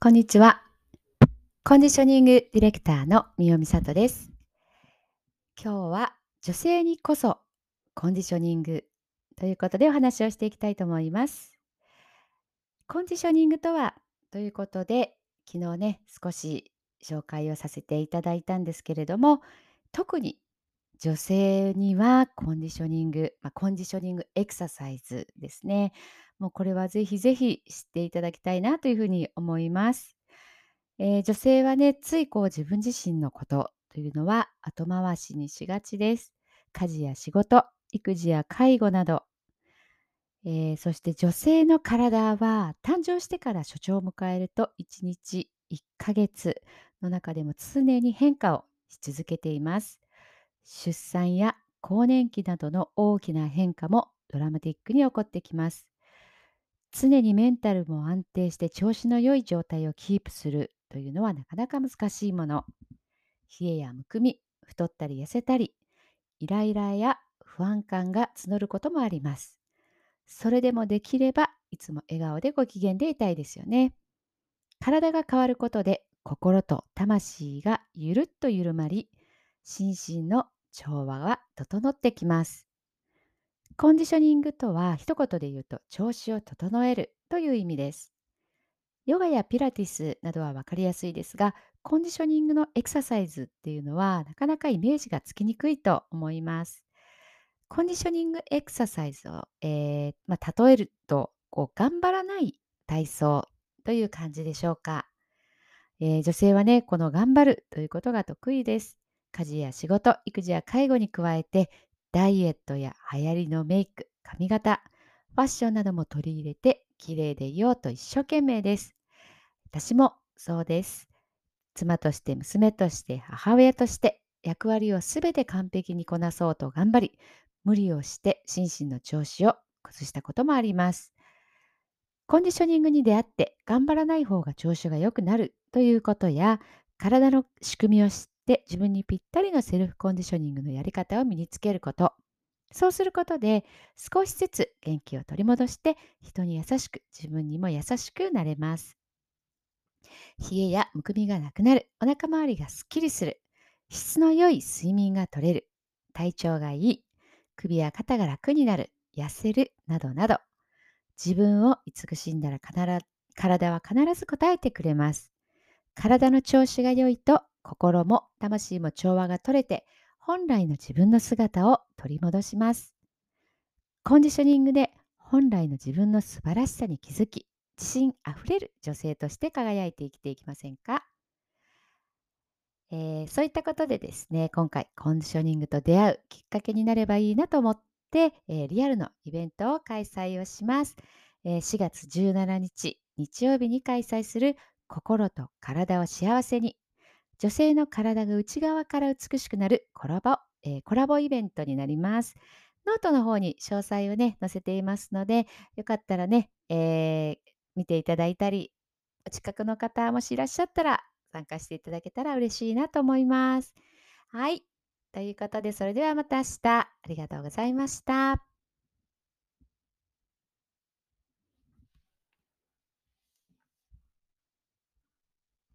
こんにちは。コンディショニングディレクターの三尾美里です。今日は女性にこそコンディショニングということでお話をしていきたいと思います。コンディショニングとはということで昨日ね少し紹介をさせていただいたんですけれども特に女性にはコンディショニング、まあ、コンディショニングエクササイズですね。もうこれはぜひぜひ知っていただきたいなというふうに思います。えー、女性はね、ついこう自分自身のことというのは後回しにしがちです。家事や仕事、育児や介護など、えー、そして女性の体は誕生してから所長を迎えると1日1ヶ月の中でも常に変化をし続けています。出産や更年期などの大きな変化もドラマティックに起こってきます。常にメンタルも安定して調子の良い状態をキープするというのはなかなか難しいもの。冷えやむくみ、太ったり痩せたり、イライラや不安感が募ることもあります。それでもできればいつも笑顔でご機嫌でいたいですよね。体が変わることで心と魂がゆるっと緩まり、心身の調和は整ってきます。コンディショニングとは一言で言うと調子を整えるという意味です。ヨガやピラティスなどは分かりやすいですが、コンディショニングのエクササイズっていうのはなかなかイメージがつきにくいと思います。コンディショニングエクササイズを、えー、まあ、例えるとこう頑張らない体操という感じでしょうか、えー、女性はね、この頑張るということが得意です。家事や仕事、育児や介護に加えてダイエットや流行りのメイク、髪型、ファッションなども取り入れて綺麗でいようと一生懸命です。私もそうです。妻として娘として母親として役割をすべて完璧にこなそうと頑張り、無理をして心身の調子を崩したこともあります。コンディショニングに出会って頑張らない方が調子が良くなるということや体の仕組みを知ってて自分にぴったりのセルフコンディショニングのやり方を身につけること。そうすることで少しずつ元気を取り戻して人に優しく自分にも優しくなれます。冷えやむくみがなくなる、お腹周りがすっきりする、質の良い睡眠が取れる、体調がいい、首や肩が楽になる、痩せる、などなど、自分を慈しんだら必ず体は必ず答えてくれます。体の調子が良いと心も魂も調和が取れて本来の自分の姿を取り戻します。コンディショニングで本来の自分の素晴らしさに気づき自信あふれる女性として輝いて生きていきませんか、えー、そういったことでですね、今回コンディショニングと出会うきっかけになればいいなと思って、えー、リアルのイベントを開催をします。えー、4月17日日曜日に開催する心と体を幸せに女性の体が内側から美しくなるコラボ、えー、コラボイベントになります。ノートの方に詳細をね、載せていますので、よかったらね、えー、見ていただいたり、お近くの方もしいらっしゃったら参加していただけたら嬉しいなと思います。はい。ということで、それではまた明日。ありがとうございました。